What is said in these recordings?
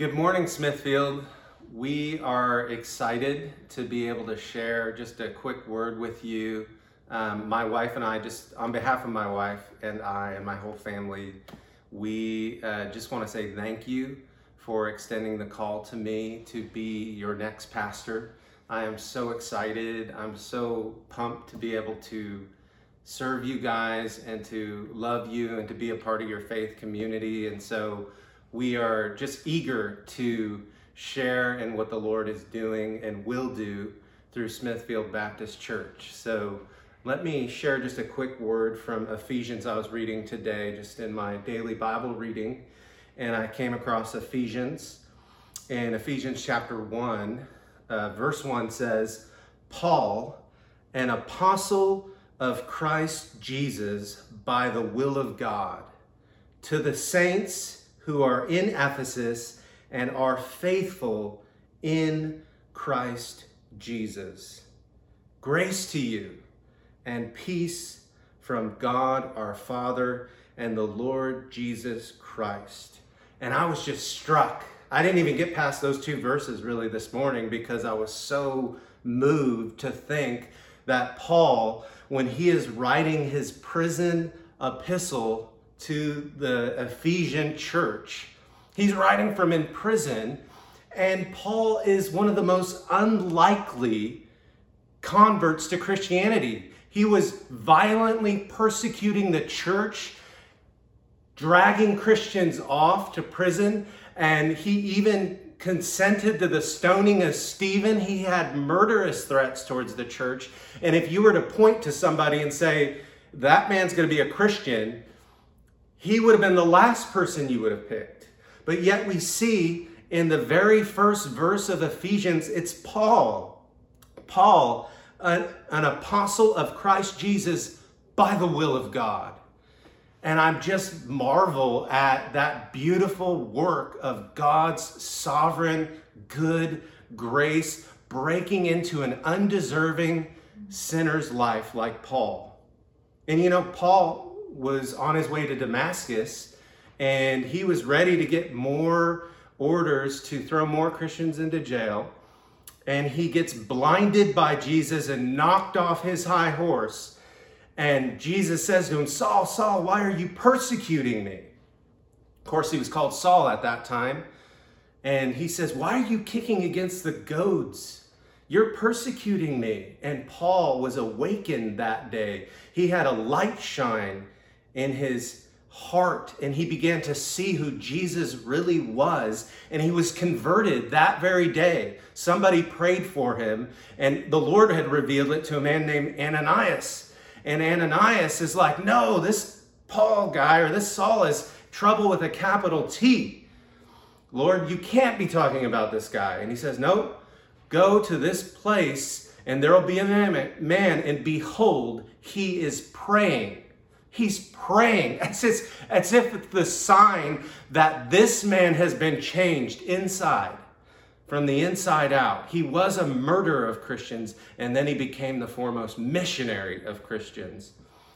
Good morning, Smithfield. We are excited to be able to share just a quick word with you. Um, my wife and I, just on behalf of my wife and I and my whole family, we uh, just want to say thank you for extending the call to me to be your next pastor. I am so excited. I'm so pumped to be able to serve you guys and to love you and to be a part of your faith community. And so we are just eager to share in what the Lord is doing and will do through Smithfield Baptist Church. So let me share just a quick word from Ephesians I was reading today, just in my daily Bible reading. And I came across Ephesians. And Ephesians chapter 1, uh, verse 1 says, Paul, an apostle of Christ Jesus by the will of God, to the saints who are in Ephesus and are faithful in Christ Jesus. Grace to you and peace from God our Father and the Lord Jesus Christ. And I was just struck. I didn't even get past those two verses really this morning because I was so moved to think that Paul, when he is writing his prison epistle to the Ephesian church. He's writing from in prison, and Paul is one of the most unlikely converts to Christianity. He was violently persecuting the church, dragging Christians off to prison, and he even consented to the stoning of Stephen. He had murderous threats towards the church. And if you were to point to somebody and say, that man's going to be a Christian, he would have been the last person you would have picked. But yet we see in the very first verse of Ephesians, it's Paul. Paul, an, an apostle of Christ Jesus by the will of God. And I just marvel at that beautiful work of God's sovereign, good grace breaking into an undeserving sinner's life like Paul. And you know, Paul was on his way to Damascus and he was ready to get more orders to throw more Christians into jail. And he gets blinded by Jesus and knocked off his high horse. And Jesus says to him, Saul, Saul, why are you persecuting me? Of course, he was called Saul at that time. And he says, Why are you kicking against the goads? You're persecuting me. And Paul was awakened that day. He had a light shine in his heart and he began to see who Jesus really was and he was converted that very day. Somebody prayed for him and the Lord had revealed it to a man named Ananias. And Ananias is like, "No, this Paul guy or this Saul is trouble with a capital T. Lord, you can't be talking about this guy." And he says, "No. Go to this place and there will be a man and behold, he is praying." He's praying as if, as if it's the sign that this man has been changed inside, from the inside out. He was a murderer of Christians, and then he became the foremost missionary of Christians.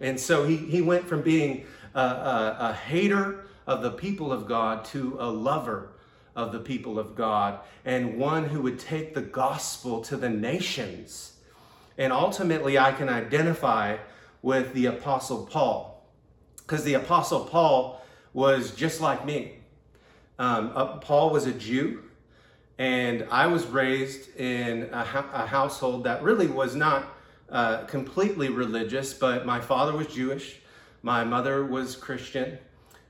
And so he, he went from being a, a, a hater of the people of God to a lover of the people of God, and one who would take the gospel to the nations. And ultimately, I can identify with the Apostle Paul. Because the Apostle Paul was just like me. Um, uh, Paul was a Jew, and I was raised in a, ha- a household that really was not uh, completely religious, but my father was Jewish, my mother was Christian.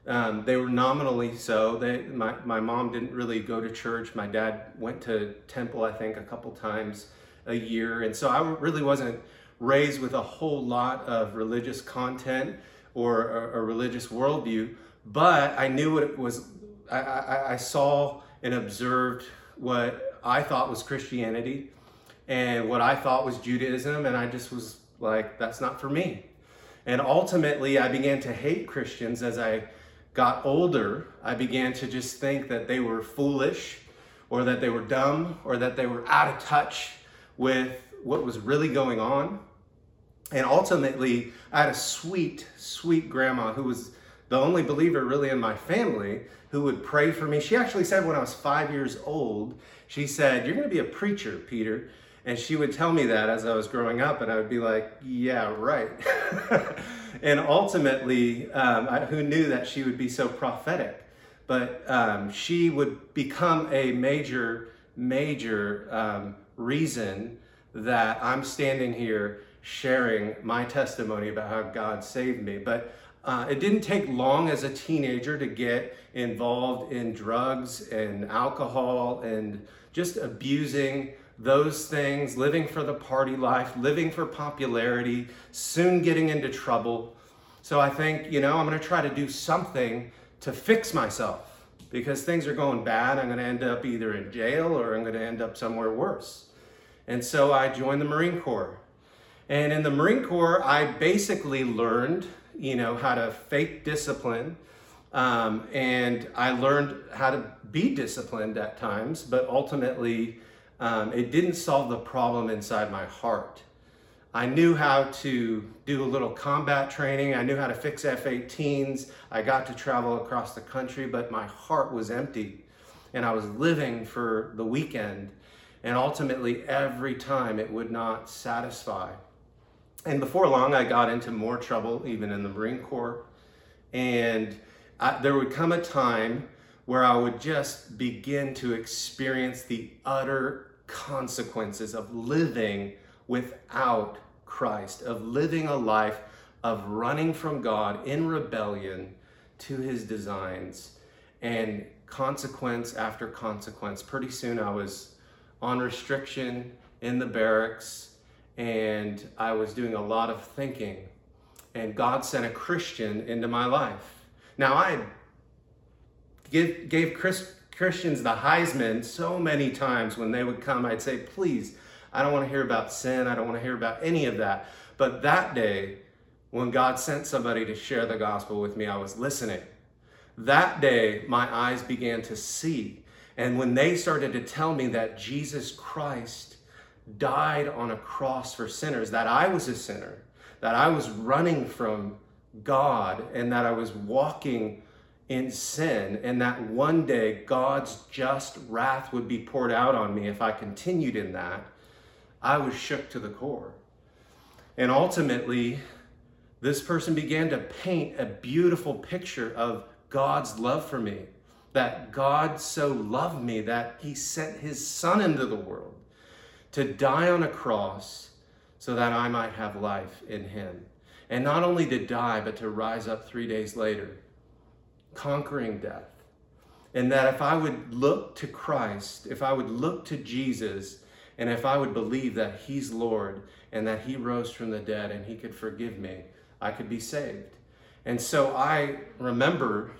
Um, they were nominally so. They, my, my mom didn't really go to church. My dad went to temple, I think, a couple times a year. And so I really wasn't raised with a whole lot of religious content or a, a religious worldview, but I knew what it was. I, I, I saw and observed what I thought was Christianity and what I thought was Judaism, and I just was like, that's not for me. And ultimately, I began to hate Christians as I got older. I began to just think that they were foolish, or that they were dumb, or that they were out of touch with what was really going on. And ultimately, I had a sweet, sweet grandma who was the only believer really in my family who would pray for me. She actually said when I was five years old, she said, You're going to be a preacher, Peter. And she would tell me that as I was growing up, and I would be like, Yeah, right. and ultimately, um, I, who knew that she would be so prophetic? But um, she would become a major, major um, reason that I'm standing here sharing my testimony about how God saved me. But uh, it didn't take long as a teenager to get involved in drugs and alcohol and just abusing those things, living for the party life, living for popularity, soon getting into trouble. So I think, you know, I'm going to try to do something to fix myself because things are going bad. I'm going to end up either in jail or I'm going to end up somewhere worse. And so I joined the Marine Corps. And in the Marine Corps, I basically learned, you know, how to fake discipline. Um, and I learned how to be disciplined at times, but ultimately, um, it didn't solve the problem inside my heart. I knew how to do a little combat training. I knew how to fix F 18s. I got to travel across the country, but my heart was empty. And I was living for the weekend. And ultimately, every time it would not satisfy. And before long, I got into more trouble, even in the Marine Corps. And I, there would come a time where I would just begin to experience the utter consequences of living without Christ, of living a life of running from God in rebellion to his designs, and consequence after consequence. Pretty soon I was on restriction in the barracks and I was doing a lot of thinking. And God sent a Christian into my life. Now, I give, gave Chris, Christians the Heisman so many times when they would come, I'd say, please, I don't want to hear about sin. I don't want to hear about any of that. But that day, when God sent somebody to share the gospel with me, I was listening. That day, my eyes began to see. And when they started to tell me that Jesus Christ died on a cross for sinners, that I was a sinner, that I was running from God, and that I was walking in sin, and that one day God's just wrath would be poured out on me if I continued in that, I was shook to the core. And ultimately, this person began to paint a beautiful picture of God's love for me. That God so loved me that he sent his son into the world to die on a cross so that I might have life in him. And not only to die, but to rise up three days later, conquering death. And that if I would look to Christ, if I would look to Jesus, and if I would believe that He's Lord and that He rose from the dead and He could forgive me, I could be saved. And so I remember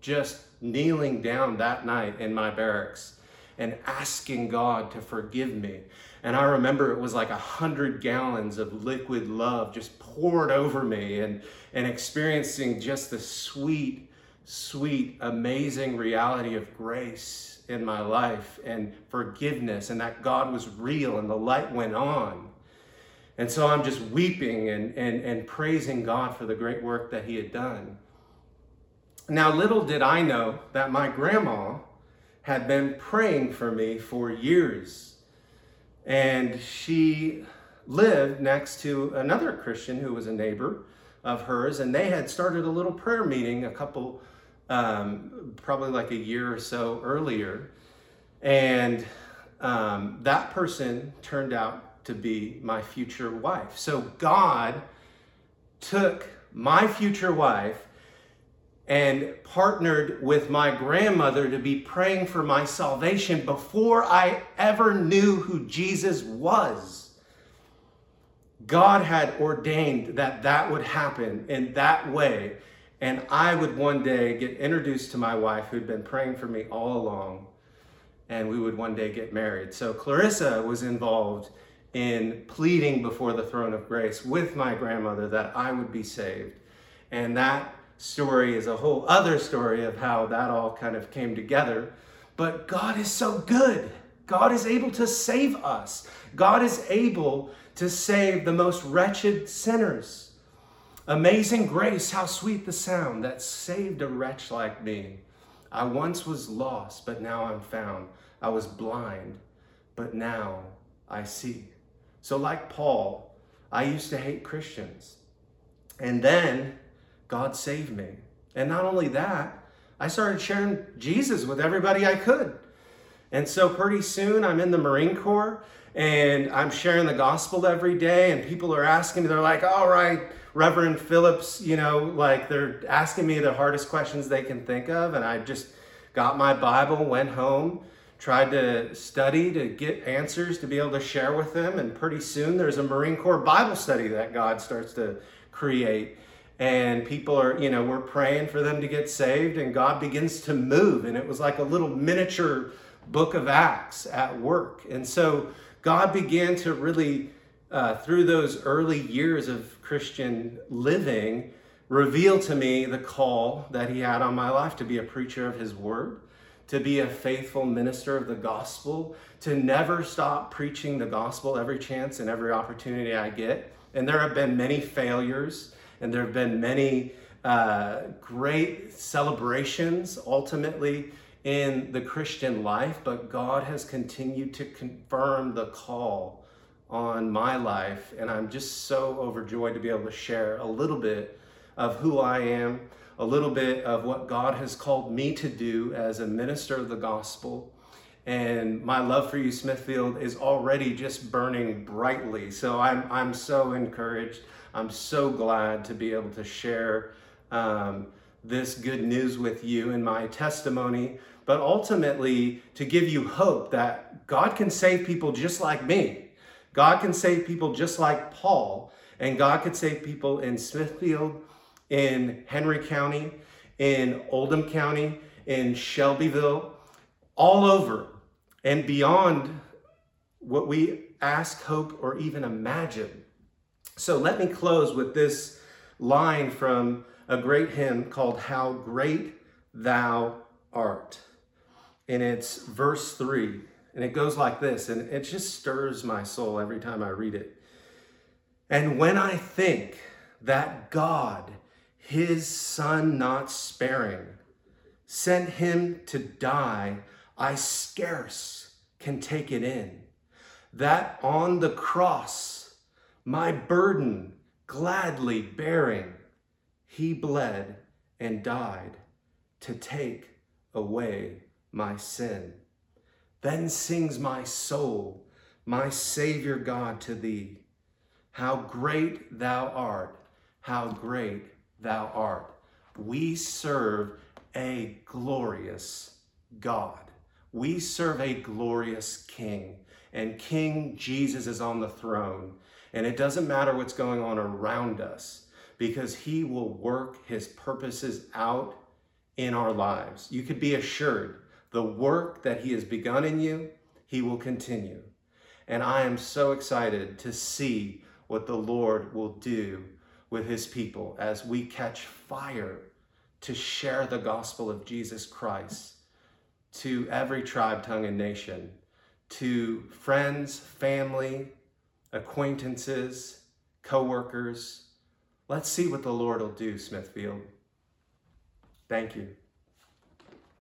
just kneeling down that night in my barracks and asking God to forgive me. And I remember it was like a hundred gallons of liquid love just poured over me and, and experiencing just the sweet, sweet, amazing reality of grace in my life and forgiveness and that God was real and the light went on. And so I'm just weeping and, and, and praising God for the great work that He had done. Now, little did I know that my grandma had been praying for me for years. And she lived next to another Christian who was a neighbor of hers, and they had started a little prayer meeting a couple, um, probably like a year or so earlier. And um, that person turned out to be my future wife. So God took my future wife and partnered with my grandmother to be praying for my salvation before I ever knew who Jesus was. God had ordained that that would happen in that way, and I would one day get introduced to my wife who'd been praying for me all along, and we would one day get married. So Clarissa was involved in pleading before the throne of grace with my grandmother that I would be saved. And that story is a whole other story of how that all kind of came together. But God is so good. God is able to save us. God is able to save the most wretched sinners. Amazing grace, how sweet the sound that saved a wretch like me. I once was lost, but now I'm found. I was blind, but now I see. So, like Paul, I used to hate Christians. And then God saved me. And not only that, I started sharing Jesus with everybody I could. And so pretty soon I'm in the Marine Corps and I'm sharing the gospel every day, and people are asking me, they're like, all right, Reverend Phillips, you know, like they're asking me the hardest questions they can think of. And I just got my Bible, went home, tried to study to get answers to be able to share with them. And pretty soon there's a Marine Corps Bible study that God starts to create. And people are, you know, we're praying for them to get saved, and God begins to move. And it was like a little miniature book of Acts at work. And so God began to really, uh, through those early years of Christian living, reveal to me the call that He had on my life to be a preacher of His word, to be a faithful minister of the gospel, to never stop preaching the gospel every chance and every opportunity I get. And there have been many failures, and there have been many uh, great celebrations ultimately in the Christian life, but God has continued to confirm the call on my life. And I'm just so overjoyed to be able to share a little bit of who I am, a little bit of what God has called me to do as a minister of the gospel. And my love for you, Smithfield, is already just burning brightly. So I'm, I'm so encouraged. I'm so glad to be able to share um, this good news with you and my testimony but ultimately to give you hope that God can save people just like me. God can save people just like Paul, and God could save people in Smithfield, in Henry County, in Oldham County, in Shelbyville, all over and beyond what we ask, hope, or even imagine. So let me close with this line from a great hymn called How Great Thou Art and it's verse 3. And it goes like this, and it just stirs my soul every time I read it. And when I think that God, his son not sparing, sent him to die, I scarce can take it in. That on the cross, my burden gladly bearing, he bled and died to take away my sin. Then sings my soul, my Savior God, to thee. How great thou art, how great thou art. We serve a glorious God. We serve a glorious King, and King Jesus is on the throne. And it doesn't matter what's going on around us because he will work his purposes out in our lives. You could be assured the work that He has begun in you, He will continue. And I am so excited to see what the Lord will do with His people as we catch fire to share the gospel of Jesus Christ to every tribe, tongue, and nation, to friends, family, acquaintances, co-workers. Let's see what the Lord will do, Smithfield. Thank you.